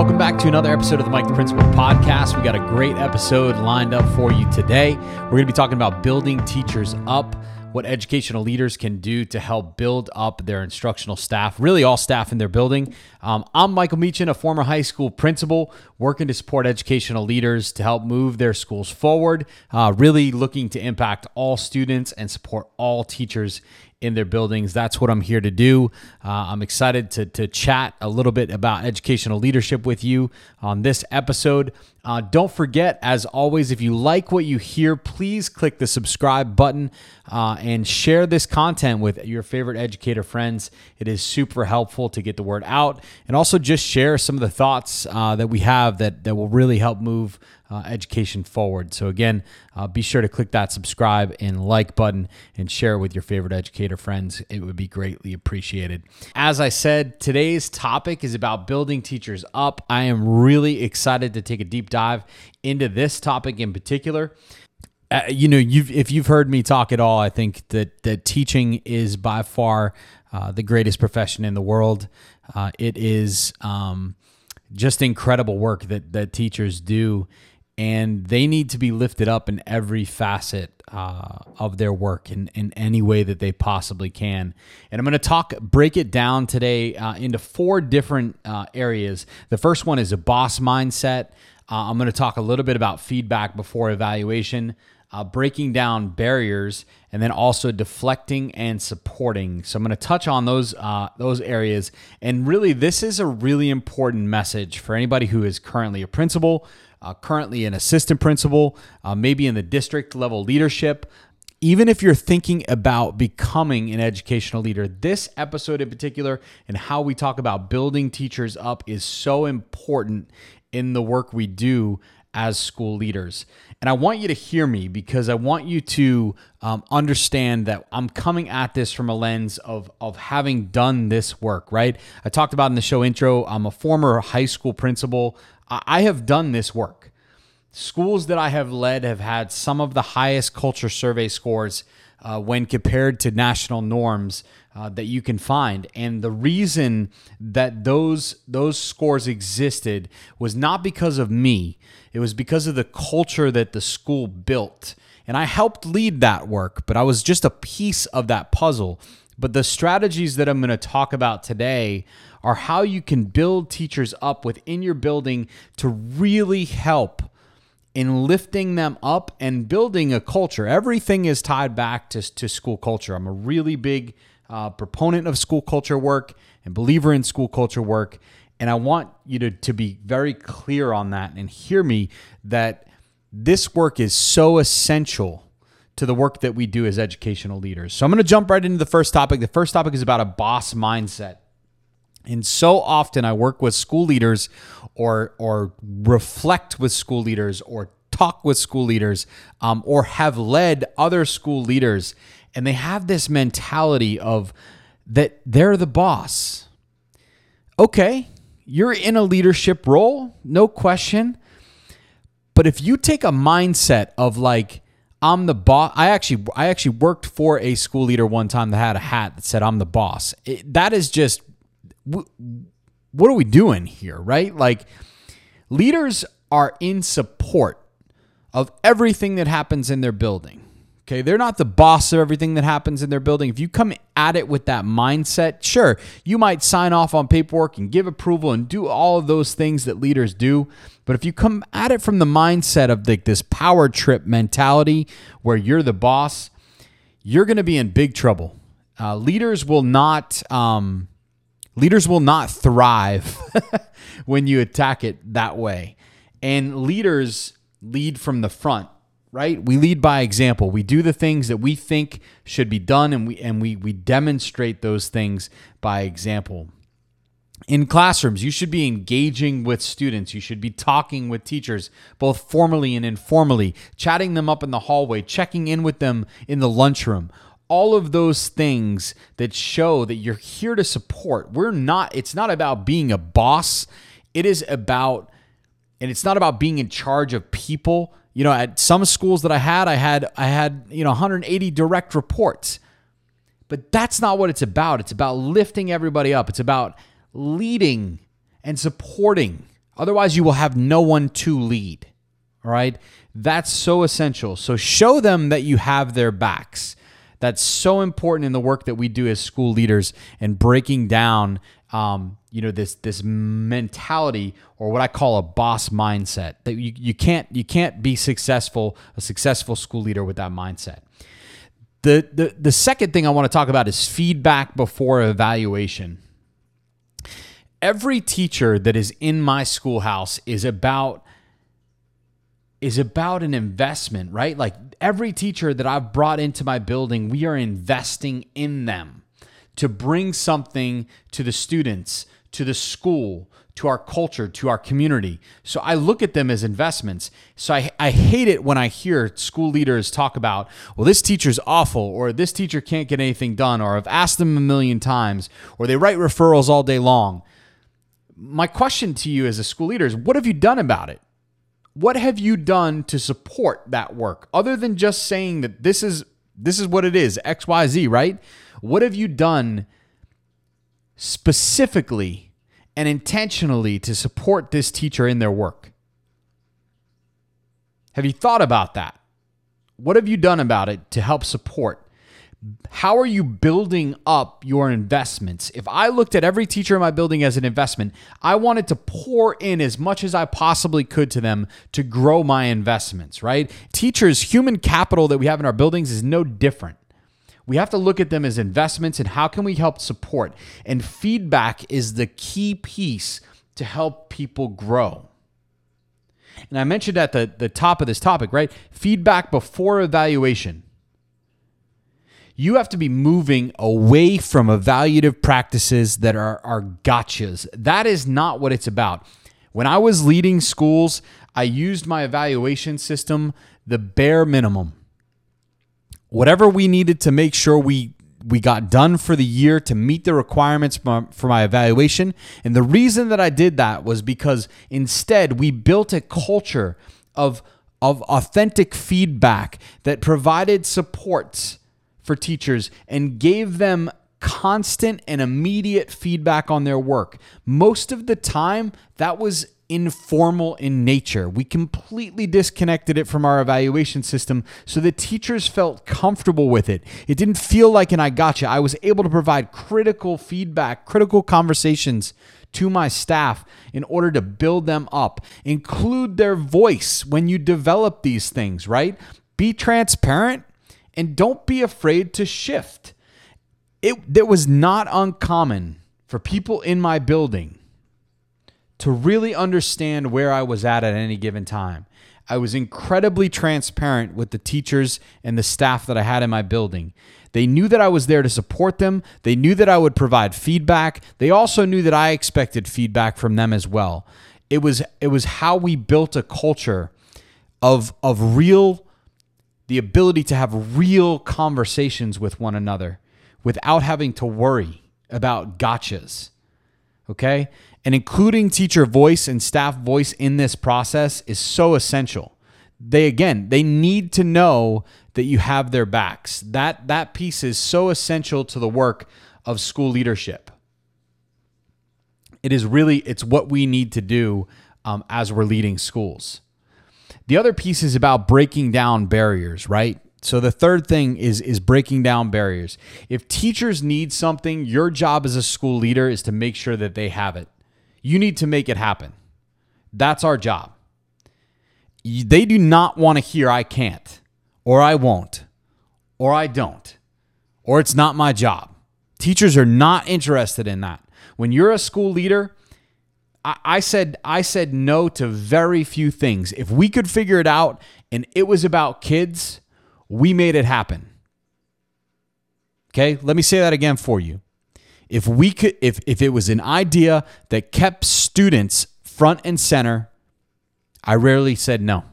welcome back to another episode of the Mike the Principal podcast. We got a great episode lined up for you today. We're going to be talking about building teachers up, what educational leaders can do to help build up their instructional staff, really all staff in their building. Um, I'm Michael Meechin, a former high school principal, working to support educational leaders to help move their schools forward, uh, really looking to impact all students and support all teachers in their buildings. That's what I'm here to do. Uh, I'm excited to, to chat a little bit about educational leadership with you on this episode. Uh, don't forget, as always, if you like what you hear, please click the subscribe button uh, and share this content with your favorite educator friends. It is super helpful to get the word out and also just share some of the thoughts uh, that we have that, that will really help move uh, education forward. So, again, uh, be sure to click that subscribe and like button and share it with your favorite educator friends. It would be greatly appreciated. As I said, today's topic is about building teachers up. I am really excited to take a deep dive into this topic in particular. Uh, you know, you've if you've heard me talk at all, I think that that teaching is by far uh, the greatest profession in the world. Uh, it is um, just incredible work that that teachers do and they need to be lifted up in every facet uh, of their work in, in any way that they possibly can. And I'm going to talk, break it down today uh, into four different uh, areas. The first one is a boss mindset. Uh, I'm going to talk a little bit about feedback before evaluation. Uh, breaking down barriers and then also deflecting and supporting. So I'm going to touch on those uh, those areas. And really, this is a really important message for anybody who is currently a principal, uh, currently an assistant principal, uh, maybe in the district level leadership. Even if you're thinking about becoming an educational leader, this episode in particular and how we talk about building teachers up is so important in the work we do as school leaders. And I want you to hear me because I want you to um, understand that I'm coming at this from a lens of, of having done this work, right? I talked about in the show intro, I'm a former high school principal. I have done this work. Schools that I have led have had some of the highest culture survey scores uh, when compared to national norms uh, that you can find. And the reason that those those scores existed was not because of me. It was because of the culture that the school built. And I helped lead that work, but I was just a piece of that puzzle. But the strategies that I'm going to talk about today are how you can build teachers up within your building to really help in lifting them up and building a culture. Everything is tied back to, to school culture. I'm a really big uh, proponent of school culture work and believer in school culture work. And I want you to, to be very clear on that and hear me that this work is so essential to the work that we do as educational leaders. So I'm going to jump right into the first topic. The first topic is about a boss mindset. And so often I work with school leaders or or reflect with school leaders or talk with school leaders um, or have led other school leaders and they have this mentality of that they're the boss. Okay, you're in a leadership role, no question. But if you take a mindset of like, I'm the boss. I actually, I actually worked for a school leader one time that had a hat that said, "I'm the boss." It, that is just what are we doing here, right? Like, leaders are in support of everything that happens in their building. Okay, they're not the boss of everything that happens in their building. If you come at it with that mindset, sure, you might sign off on paperwork and give approval and do all of those things that leaders do. But if you come at it from the mindset of like this power trip mentality where you're the boss, you're going to be in big trouble. Uh, leaders will not um, Leaders will not thrive when you attack it that way. And leaders lead from the front, right? We lead by example. We do the things that we think should be done and we and we we demonstrate those things by example. In classrooms, you should be engaging with students. You should be talking with teachers, both formally and informally, chatting them up in the hallway, checking in with them in the lunchroom all of those things that show that you're here to support. We're not, it's not about being a boss. It is about, and it's not about being in charge of people. You know, at some schools that I had, I had, I had, you know, 180 direct reports. But that's not what it's about. It's about lifting everybody up. It's about leading and supporting Otherwise, you will have no one to lead. All right. That's so essential. So show them that you have their backs. That's so important in the work that we do as school leaders and breaking down, um, you know, this this mentality or what I call a boss mindset. That you, you can't you can't be successful a successful school leader with that mindset. The, the the second thing I want to talk about is feedback before evaluation. Every teacher that is in my schoolhouse is about is about an investment, right? Like every teacher that I've brought into my building, we are investing in them to bring something to the students, to the school, to our culture, to our community. So I look at them as investments. So I, I hate it when I hear school leaders talk about, well, this teacher's awful, or this teacher can't get anything done, or I've asked them a million times, or they write referrals all day long. My question to you as a school leader is what have you done about it? What have you done to support that work? Other than just saying that this is this is what it is xyz right? What have you done specifically and intentionally to support this teacher in their work? Have you thought about that? What have you done about it to help support how are you building up your investments? If I looked at every teacher in my building as an investment, I wanted to pour in as much as I possibly could to them to grow my investments, right? Teachers, human capital that we have in our buildings is no different. We have to look at them as investments and how can we help support? And feedback is the key piece to help people grow. And I mentioned at the, the top of this topic, right? Feedback before evaluation you have to be moving away from evaluative practices that are, are gotchas. That is not what it's about. When I was leading schools, I used my evaluation system the bare minimum. Whatever we needed to make sure we we got done for the year to meet the requirements for my evaluation. And the reason that I did that was because instead we built a culture of, of authentic feedback that provided supports for teachers and gave them constant and immediate feedback on their work. Most of the time, that was informal in nature. We completely disconnected it from our evaluation system so the teachers felt comfortable with it. It didn't feel like an I gotcha. I was able to provide critical feedback, critical conversations to my staff in order to build them up. Include their voice when you develop these things, right? Be transparent and don't be afraid to shift. It, it was not uncommon for people in my building to really understand where I was at at any given time. I was incredibly transparent with the teachers and the staff that I had in my building. They knew that I was there to support them. They knew that I would provide feedback. They also knew that I expected feedback from them as well. It was it was how we built a culture of of real the ability to have real conversations with one another without having to worry about gotchas. Okay? And including teacher voice and staff voice in this process is so essential. They again, they need to know that you have their backs. That that piece is so essential to the work of school leadership. It is really it's what we need to do um, as we're leading schools. The other piece is about breaking down barriers, right? So the third thing is is breaking down barriers. If teachers need something, your job as a school leader is to make sure that they have it. You need to make it happen. That's our job. They do not want to hear I can't or I won't or I don't or it's not my job. Teachers are not interested in that. When you're a school leader, I, said I said no to very few things. If we could figure it out and it was about kids, we made it happen. Okay, let me say that again for you. If we could if if it was an idea that kept students front and center, I rarely said no.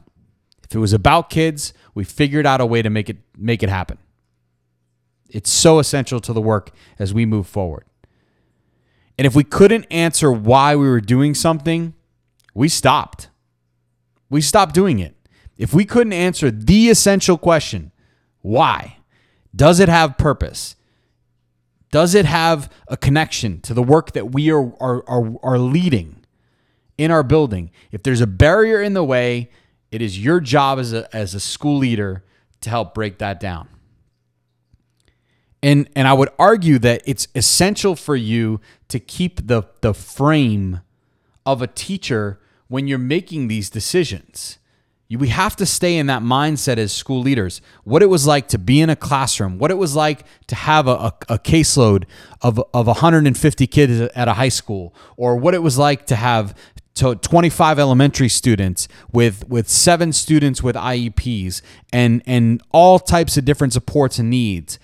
If it was about kids, we figured out a way to make it make it happen. It's so essential to the work as we move forward. And if we couldn't answer why we were doing something, we stopped. We stopped doing it. If we couldn't answer the essential question, why? Does it have purpose? Does it have a connection to the work that we are, are, are, are leading? in our building, if there's a barrier in the way, it is your job as a, as a school leader to help break that down. And, and I would argue that it's essential for you to keep the, the frame of a teacher when you're making these decisions. We have to stay in that mindset as school leaders. What it was like to be in a classroom, what it was like to have a, a, a, caseload of, of 150 kids at a high school, or what it was like to have to 25 elementary students with, with seven students with IEPs and, and all types of different supports and needs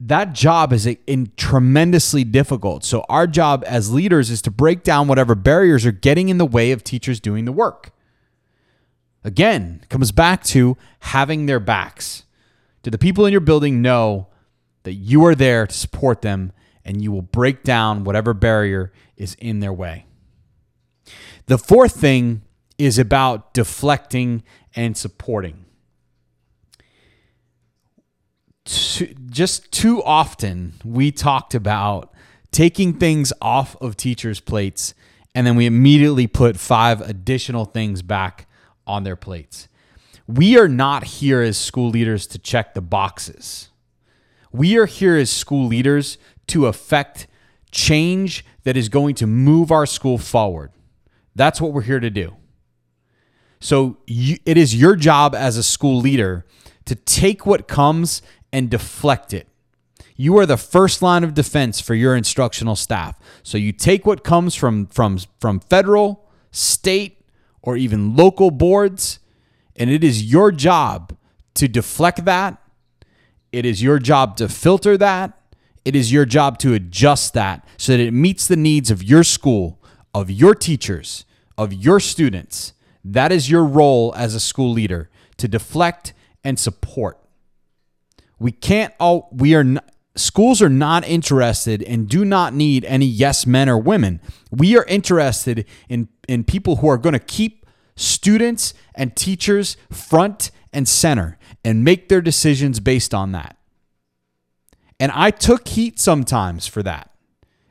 that job is in tremendously difficult. So our job as leaders is to break down whatever barriers are getting in the way of teachers doing the work. Again, comes back to having their backs. Do the people in your building know that you are there to support them and you will break down whatever barrier is in their way? The fourth thing is about deflecting and supporting too, just too often we talked about taking things off of teachers' plates and then we immediately put five additional things back on their plates. We are not here as school leaders to check the boxes. We are here as school leaders to affect change that is going to move our school forward. That's what we're here to do. So you, it is your job as a school leader to take what comes and deflect it. You are the first line of defense for your instructional staff. So you take what comes from from from federal, state, or even local boards, and it is your job to deflect that. It is your job to filter that. It is your job to adjust that so that it meets the needs of your school, of your teachers, of your students. That is your role as a school leader to deflect and support. We can't all we are schools are not interested and do not need any yes men or women. We are interested in in people who are going to keep students and teachers front and center and make their decisions based on that. And I took heat sometimes for that.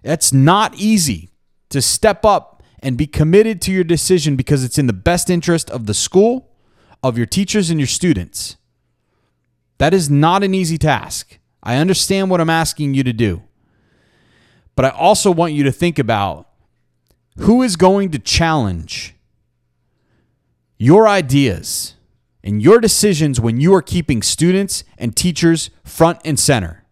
It's not easy to step up and be committed to your decision because it's in the best interest of the school, of your teachers and your students. That is not an easy task. I understand what I'm asking you to do. But I also want you to think about who is going to challenge your ideas and your decisions when you are keeping students and teachers front and center.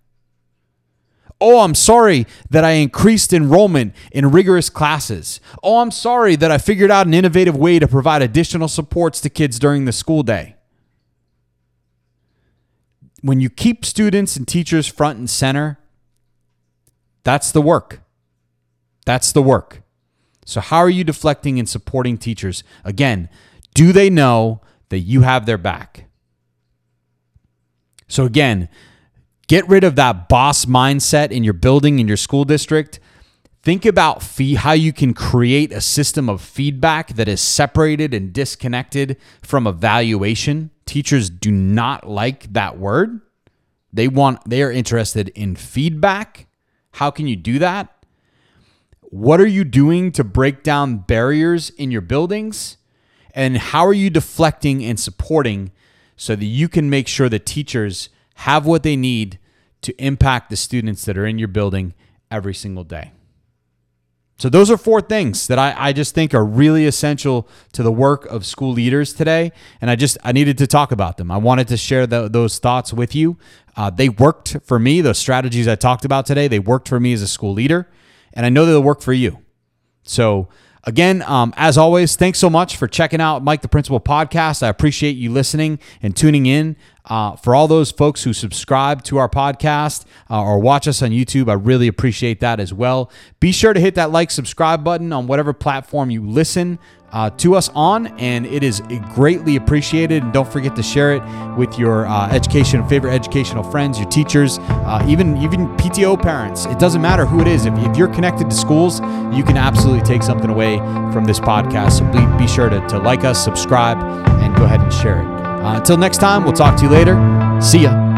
Oh, I'm sorry that I increased enrollment in rigorous classes. Oh, I'm sorry that I figured out an innovative way to provide additional supports to kids during the school day when you keep students and teachers front and center, that's the work. That's the work. So, how are you deflecting and supporting teachers? Again, do they know that you have their back? So, again, get rid of that boss mindset in your building, in your school district. Think about fee- how you can create a system of feedback that is separated and disconnected from evaluation. Teachers do not like that word. They want they are interested in feedback. How can you do that? What are you doing to break down barriers in your buildings? And how are you deflecting and supporting so that you can make sure that teachers have what they need to impact the students that are in your building every single day? So those are four things that I, I just think are really essential to the work of school leaders today. And I just I needed to talk about them. I wanted to share the, those thoughts with you. Uh, they worked for me. Those strategies I talked about today, they worked for me as a school leader. And I know they'll work for you. So Again, um, as always, thanks so much for checking out Mike the Principal podcast. I appreciate you listening and tuning in. Uh, for all those folks who subscribe to our podcast uh, or watch us on YouTube, I really appreciate that as well. Be sure to hit that like, subscribe button on whatever platform you listen uh, to us on, and it is greatly appreciated. And don't forget to share it with your uh, education, favorite educational friends, your teachers, uh, even even PTO parents. It doesn't matter who it is. If, if you're connected to schools, you can absolutely take something away from this podcast. So be, be sure to, to like us, subscribe, and go ahead and share it. Uh, until next time, we'll talk to you later. See ya.